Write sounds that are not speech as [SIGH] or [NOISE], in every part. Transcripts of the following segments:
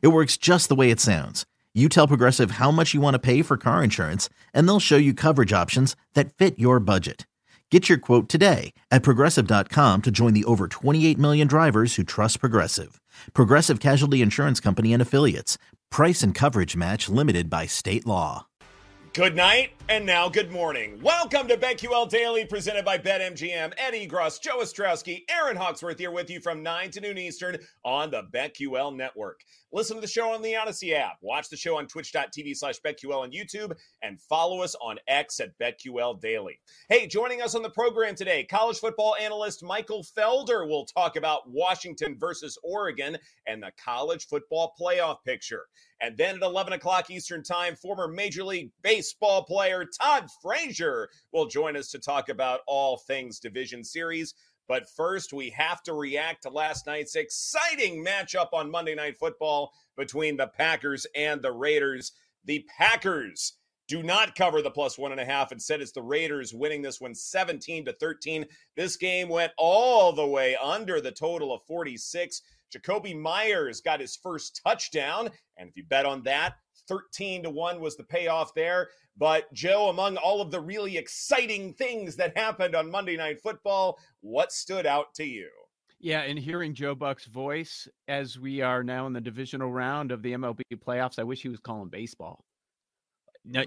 It works just the way it sounds. You tell Progressive how much you want to pay for car insurance, and they'll show you coverage options that fit your budget. Get your quote today at progressive.com to join the over 28 million drivers who trust Progressive. Progressive Casualty Insurance Company and Affiliates. Price and coverage match limited by state law. Good night, and now good morning. Welcome to BetQL Daily, presented by BetMGM. Ed Egros, Joe Ostrowski, Erin Hawksworth here with you from 9 to noon Eastern on the BetQL Network. Listen to the show on the Audacy app. Watch the show on twitch.tv slash BetQL on YouTube, and follow us on X at BetQL Daily. Hey, joining us on the program today, college football analyst Michael Felder will talk about Washington versus Oregon and the college football playoff picture. And then at 11 o'clock Eastern Time, former Major League Baseball player Todd Frazier will join us to talk about all things Division Series. But first, we have to react to last night's exciting matchup on Monday Night Football between the Packers and the Raiders. The Packers do not cover the plus one and a half. Instead, it's the Raiders winning this one 17 to 13. This game went all the way under the total of 46. Jakobi Meyers got his first touchdown. And if you bet on that, 13 to 1 was the payoff there. But Joe, among all of the really exciting things that happened on Monday Night Football, what stood out to you? Yeah, and hearing Joe Buck's voice as we are now in the divisional round of the MLB playoffs, I wish he was calling baseball.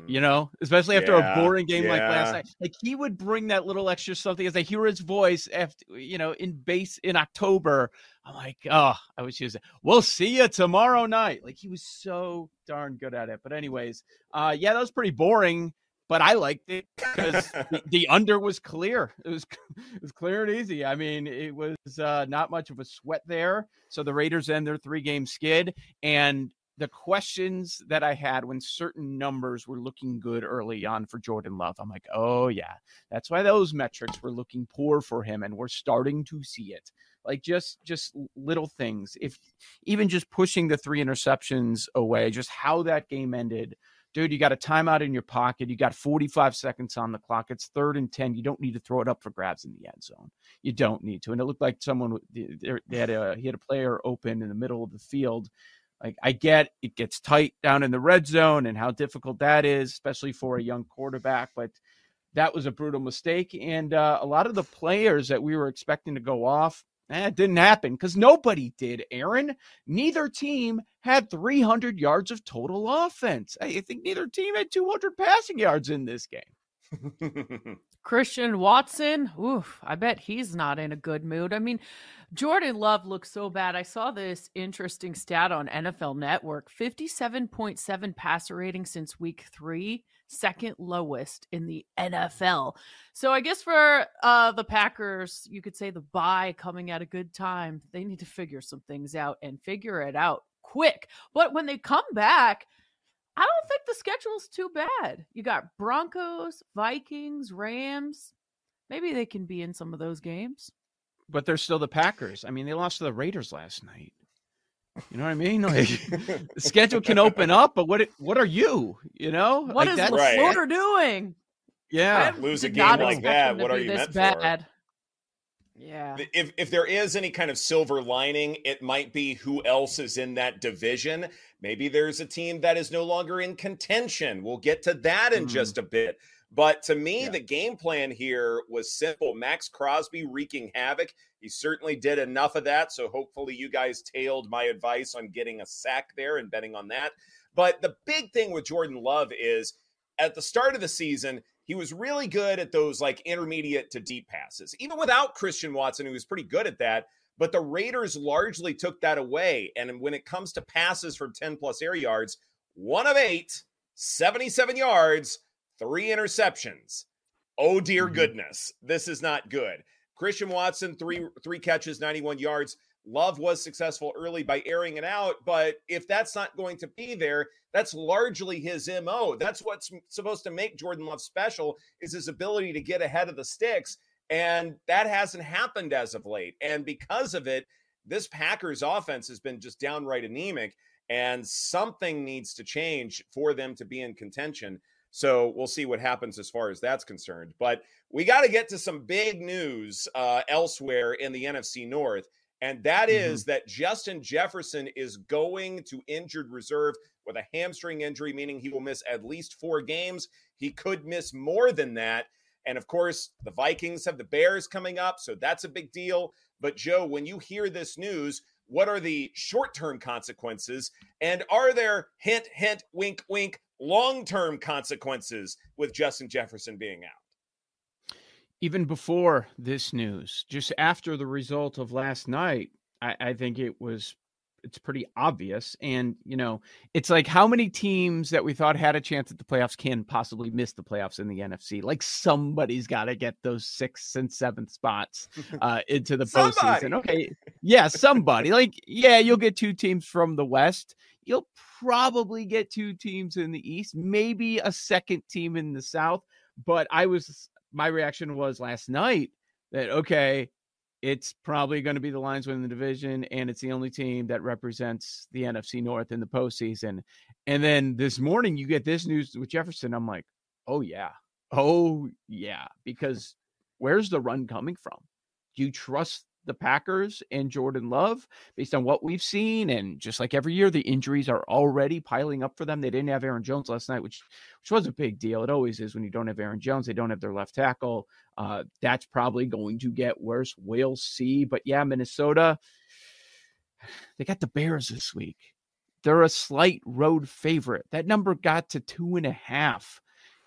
You know, especially after Yeah, a boring game like last night, like he would bring that little extra something as I hear his voice after you know in base in October. I'm like, oh, I wish he was. We'll see you tomorrow night. Like he was so darn good at it. But anyways, uh, yeah, that was pretty boring, but I liked it because the, [LAUGHS] the under was clear. It was [LAUGHS] it was clear and easy. I mean, it was uh, not much of a sweat there. So the Raiders end their three game skid, and the questions that I had when certain numbers were looking good early on for Jordan Love, I'm like, oh yeah, that's why those metrics were looking poor for him, and we're starting to see it. Like just just little things, if even just pushing the three interceptions away, just how that game ended. Dude, you got a timeout in your pocket. You got 45 seconds on the clock. It's third and 10. You don't need to throw it up for grabs in the end zone. You don't need to. And it looked like someone they had a he had a player open in the middle of the field like I get it gets tight down in the red zone and how difficult that is, especially for a young quarterback. But that was a brutal mistake, and uh, a lot of the players that we were expecting to go off, eh, didn't happen because nobody did. Erin, neither team had 300 yards of total offense. I think neither team had 200 passing yards in this game. [LAUGHS] Christian Watson, oof, I bet he's not in a good mood. I mean, Jordan Love looks so bad. I saw this interesting stat on NFL Network 57.7 passer rating since week three, second lowest in the NFL. So I guess for uh, the Packers, you could say the bye coming at a good time. They need to figure some things out and figure it out quick. But when they come back, I don't think the schedule's too bad. You got Broncos, Vikings, Rams. Maybe they can be in some of those games. But they're still the Packers. I mean, they lost to the Raiders last night. You know what I mean? [LAUGHS] Like [LAUGHS] the schedule can open up, but what what are you? You know, What like is that's- Right. LaFleur doing? Yeah, I Lose a game like that, what are you this meant for? Yeah. if if there is any kind of silver lining, it might be who else is in that division. Maybe there's a team that is no longer in contention. We'll get to that in Mhm. just a bit. But to me, Yeah. the game plan here was simple. Maxx Crosby wreaking havoc. He certainly did enough of that. So hopefully you guys tailed my advice on getting a sack there and betting on that. But the big thing with Jordan Love is at the start of the season, he was really good at those like intermediate to deep passes, even without Christian Watson, who was pretty good at that. But the Raiders largely took that away. And when it comes to passes from 10 plus air yards, one of eight, 77 yards, three interceptions. Oh dear Mhm. goodness, this is not good. Christian Watson, three three catches, 91 yards. Love was successful early by airing it out, but if that's not going to be there, that's largely his MO. That's what's supposed to make Jordan Love special is his ability to get ahead of the sticks, and that hasn't happened as of late. And because of it, this Packers offense has been just downright anemic, and something needs to change for them to be in contention. So we'll see what happens as far as that's concerned. But we got to get to some big news uh, elsewhere in the NFC North. And that mm-hmm. is that Justin Jefferson is going to injured reserve with a hamstring injury, meaning he will miss at least four games. He could miss more than that. And of course, the Vikings have the Bears coming up. So that's a big deal. But Joe, when you hear this news, what are the short term consequences? And are there, hint, hint, wink, wink, long term consequences with Justin Jefferson being out? Even before this news, just after the result of last night, I, I think it was it's pretty obvious. And, you know, it's like how many teams that we thought had a chance at the playoffs can possibly miss the playoffs in the NFC? Like somebody's got to get those sixth and seventh spots [LAUGHS] uh, into the postseason. Okay. Yeah, somebody. like, yeah, you'll get two teams from the West. You'll probably get two teams in the East, maybe a second team in the South. But I was, my reaction was last night that, okay, it's probably going to be the Lions winning the division, and it's the only team that represents the NFC North in the postseason. And then this morning, you get this news with Jefferson. I'm like, oh yeah, oh yeah, because where's the run coming from? Do you trust the Packers and Jordan Love based on what we've seen. And just like every year, the injuries are already piling up for them. They didn't have Aaron Jones last night, which which was a big deal. It always is when you don't have Aaron Jones. They don't have their left tackle. Uh, that's probably going to get worse. We'll see. But yeah, Minnesota, they got the Bears this week. They're a slight road favorite. That number got to two and a half.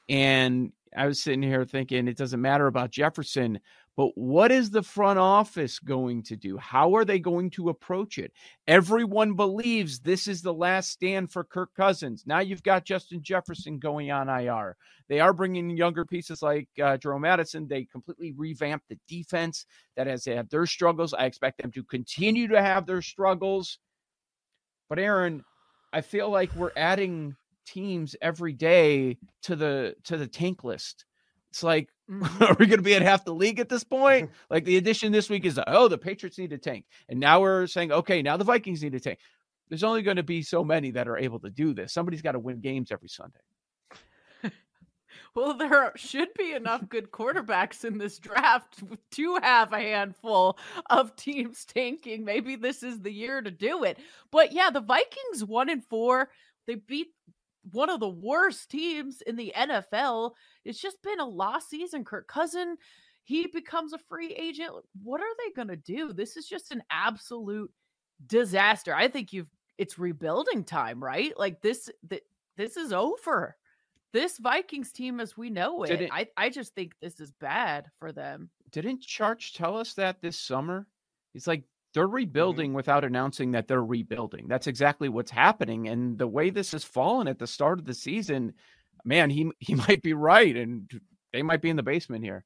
And I was sitting here thinking it doesn't matter about Jefferson, but what is the front office going to do? How are they going to approach it? Everyone believes this is the last stand for Kirk Cousins. Now you've got Justin Jefferson going on IR. They are bringing younger pieces like uh, Jerome Addison. They completely revamped the defense that has had their struggles. I expect them to continue to have their struggles. But Erin, I feel like we're adding teams every day to the to the tank list. It's like. [LAUGHS] are we going to be at half the league at this point? [LAUGHS] like the addition this week is, oh, the Patriots need a tank, and now we're saying, okay, now the Vikings need a tank. There's only going to be so many that are able to do this. Somebody's got to win games every Sunday. [LAUGHS] well, there should be enough good quarterbacks in this draft to have a handful of teams tanking. Maybe this is the year to do it. But yeah, the Vikings one and four. They beat one of the worst teams in the NFL. It's just been a lost season. Kirk Cousin, he becomes a free agent. What are they going to do? This is just an absolute disaster. I think you've it's rebuilding time, right? Like this th- this is over. This Vikings team as we know it, it I I just think this is bad for them. Didn't Church tell us that this summer? He's like they're mm-hmm. rebuilding mm-hmm. without announcing that they're rebuilding. That's exactly what's happening. And the way this has fallen at the start of the season, man, he [LAUGHS] he might be right, and they might be in the basement here.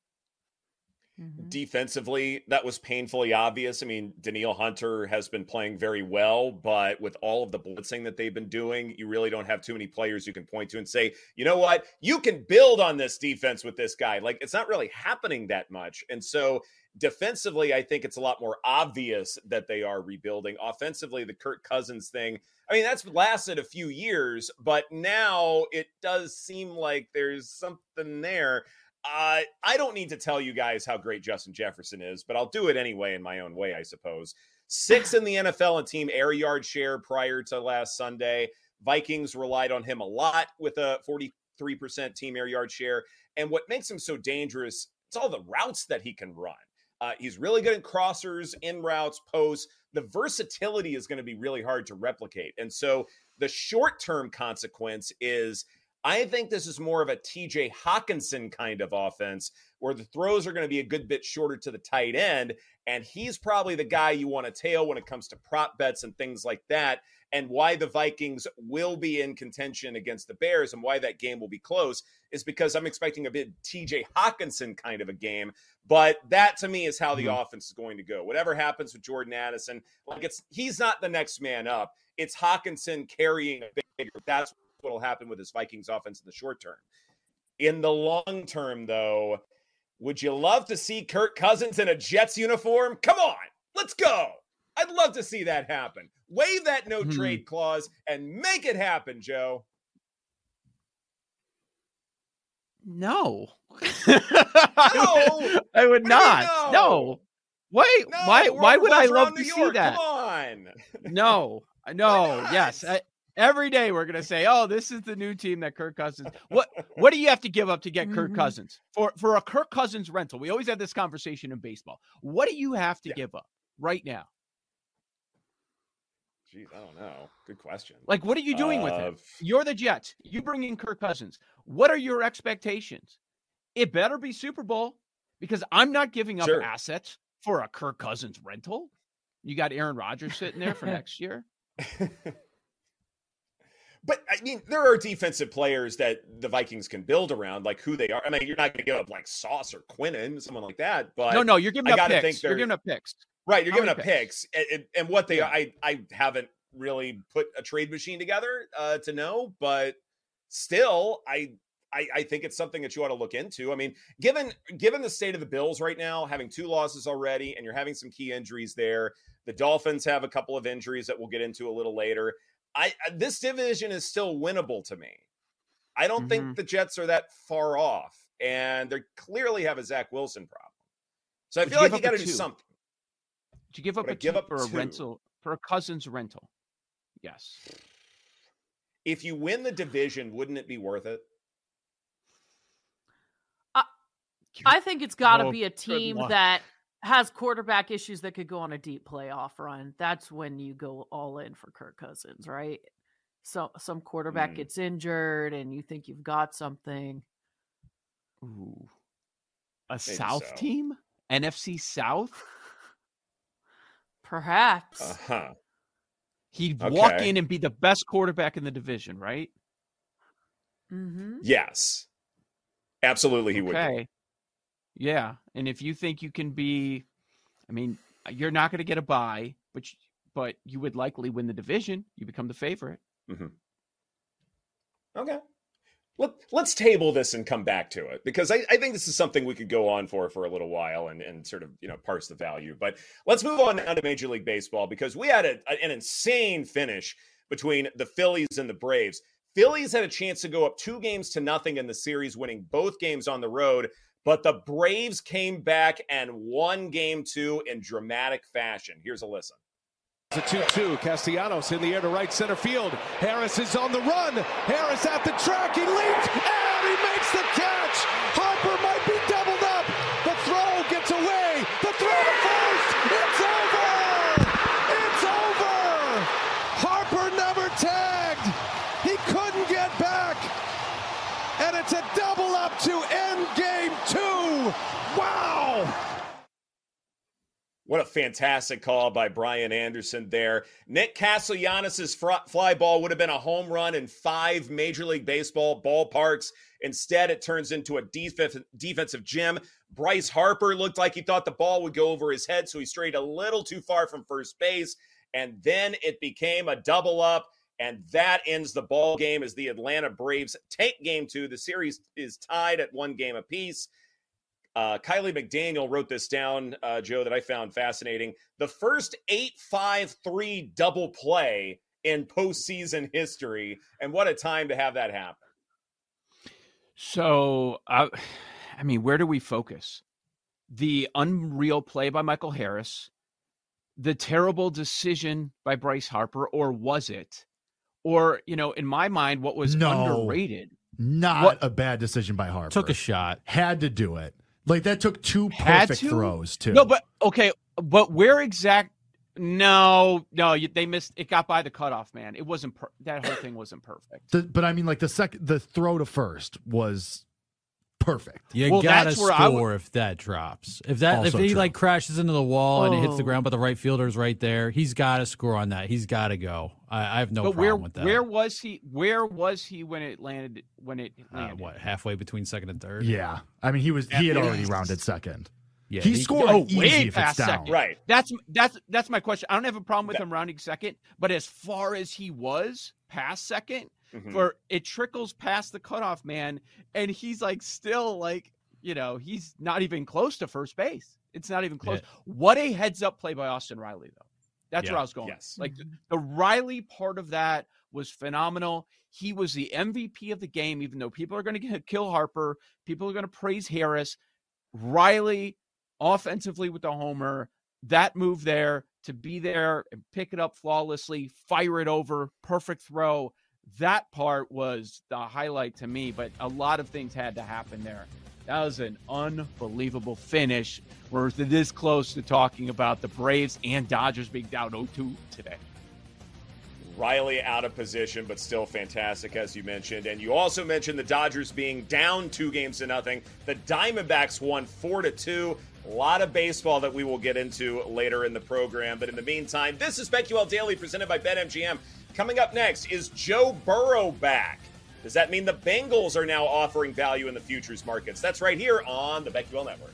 Mm-hmm. Defensively, that was painfully obvious. I mean, Danielle Hunter has been playing very well, but with all of the blitzing that they've been doing, you really don't have too many players you can point to and say, you know what, you can build on this defense with this guy. Like, it's not really happening that much. And so Defensively, I think it's a lot more obvious that they are rebuilding. Offensively, the Kirk Cousins thing, I mean, that's lasted a few years, but now it does seem like there's something there. Uh, I don't need to tell you guys how great Justin Jefferson is, but I'll do it anyway in my own way, I suppose. Six in the NFL and team air yard share prior to last Sunday. Vikings relied on him a lot with a 43% team air yard share. And what makes him so dangerous, it's all the routes that he can run. Uh, he's really good at crossers, in routes, posts. The versatility is going to be really hard to replicate. And so the short term consequence is I think this is more of a TJ Hockenson kind of offense where the throws are going to be a good bit shorter to the tight end. And he's probably the guy you want to tail when it comes to prop bets and things like that. And why the Vikings will be in contention against the Bears and why that game will be close is because I'm expecting a bit TJ Hockenson kind of a game. But that to me is how the mm-hmm. offense is going to go. Whatever happens with Jordan Addison, like it's he's not the next man up. It's Hockenson carrying a bigger. That's what will happen with this Vikings offense in the short term. In the long term, though, would you love to see Kirk Cousins in a Jets uniform? Come on, let's go. I'd love to see that happen. Waive that no hmm. trade clause and make it happen, Joe. No. no. [LAUGHS] I would not. No. no. Wait, no, why why would I love to see that? Come on. no. [LAUGHS] No. yes. I, Every day we're gonna say, "Oh, this is the new team that Kirk Cousins." What what do you have to give up to get mm-hmm. Kirk Cousins for for a Kirk Cousins rental? We always have this conversation in baseball. What do you have to yeah. give up right now? Jeez, I don't know. Good question. Like, what are you doing uh, with him? You're the Jets. You bring in Kirk Cousins. What are your expectations? It better be Super Bowl because I'm not giving up sure. assets for a Kirk Cousins rental. You got Aaron Rodgers sitting there for [LAUGHS] next year. [LAUGHS] But I mean, there are defensive players that the Vikings can build around, like who they are. I mean, you're not going to give up like Sauce or Quinnen, someone like that. But no, no, you're giving I up picks. You're giving up picks. Right, you're How giving up picks, picks. And, and, what they yeah. I I haven't really put a trade machine together uh, to know, but still, I I, I, think it's something that you ought to look into. I mean, given given the state of the Bills right now, having two losses already, and you're having some key injuries there. The Dolphins have a couple of injuries that we'll get into a little later. I this division is still winnable to me. I don't mm-hmm. think the Jets are that far off, and they clearly have a Zach Wilson problem. So I feel like you got to do something. Did you give up a give up for a rental for a Cousins rental? Yes. If you win the division, wouldn't it be worth it? I think it's got to oh, be a team that has quarterback issues that could go on a deep playoff run, that's when you go all in for Kirk Cousins, right? So some quarterback mm. gets injured and you think you've got something. Ooh. A Maybe South so. team? NFC South? [LAUGHS] Perhaps. Uh-huh. He'd okay. walk in and be the best quarterback in the division, right? Mm-hmm. Yes. Absolutely he okay. would. Yeah, and if you think you can be, I mean, you're not going to get a buy, but you, but you would likely win the division. You become the favorite. Mm-hmm. Okay. Let, let's table this and come back to it because I, I, think this is something we could go on for for a little while and, and sort of you know parse the value. But let's move on now to Major League Baseball because we had a, an insane finish between the Phillies and the Braves. Phillies had a chance to go up two games to nothing in the series, winning both games on the road. But the Braves came back and won game two in dramatic fashion. Here's a listen. It's a 2 2. Castellanos in the air to right center field. Harris is on the run. Harris at the track. He leaps and he makes the catch. Harper might be doubled up. The throw gets away. The throw to first. It's over. It's over. Harper never tagged. He couldn't get back. And it's a double up to end game two. Wow. What a fantastic call by Brian Anderson there. Nick Castellanos' fly ball would have been a home run in five Major League Baseball ballparks. Instead, it turns into a defensive gym. Bryce Harper looked like he thought the ball would go over his head, so he strayed a little too far from first base. And then it became a double up, and that ends the ball game as the Atlanta Braves take game two. The series is tied at one game apiece. Uh, Kiley McDaniel wrote this down, uh, Joe, that I found fascinating. The first 8 5 3 double play in postseason history. And what a time to have that happen. So, uh, [SIGHS] I mean, where do we focus? The unreal play by Michael Harris, the terrible decision by Bryce Harper, or was it? Or, you know, in my mind, what was no, underrated? Not what, a bad decision by Harper. Took a shot. Had to do it. Like that took two perfect to? throws too. No, but okay, but where exact No, no, they missed. It got by the cutoff, man. It wasn't. Per- that whole thing wasn't perfect. The, but I mean, like the second, the throw to first was perfect. You Well, gotta that's where I score if that drops. If that if he true. like crashes into the wall and it hits the Oh. ground, but the right fielder's right there, he's got to score on that. He's got to go. I, I have no but problem where with that. where was he? Where was he when it landed? When it uh, landed? what halfway between second and third? Yeah, I mean, he was he had Yeah. already rounded second. yeah. he scored oh, easy way if it's past down. second. Right. That's that's that's my question. I don't have a problem with That- him rounding second, but as far as he was past second, Mhm. for it trickles past the cutoff man, and he's like still like you know he's not even close to first base. It's not even close. What a heads up play by Austin Riley though. That's Yeah. where I was going. Yes. Like the, the Riley part of that was phenomenal. He was the MVP of the game, even though people are going to [LAUGHS] kill Harper, people are going to praise Harris. Riley offensively with the homer, that move there to be there and pick it up flawlessly, fire it over, perfect throw. That part was the highlight to me, but a lot of things had to happen there. That was an unbelievable finish. We're this close to talking about the Braves and Dodgers being down 0-2 today. Riley out of position, but still fantastic, as you mentioned. And you also mentioned the Dodgers being down two games to nothing. The Diamondbacks won four to two. A lot of baseball that we will get into later in the program. But in the meantime, this is BetQL Daily presented by BetMGM. Coming up next is Joe Burrow back. Does that mean the Bengals are now offering value in the futures markets? That's right here on the BetQL Network.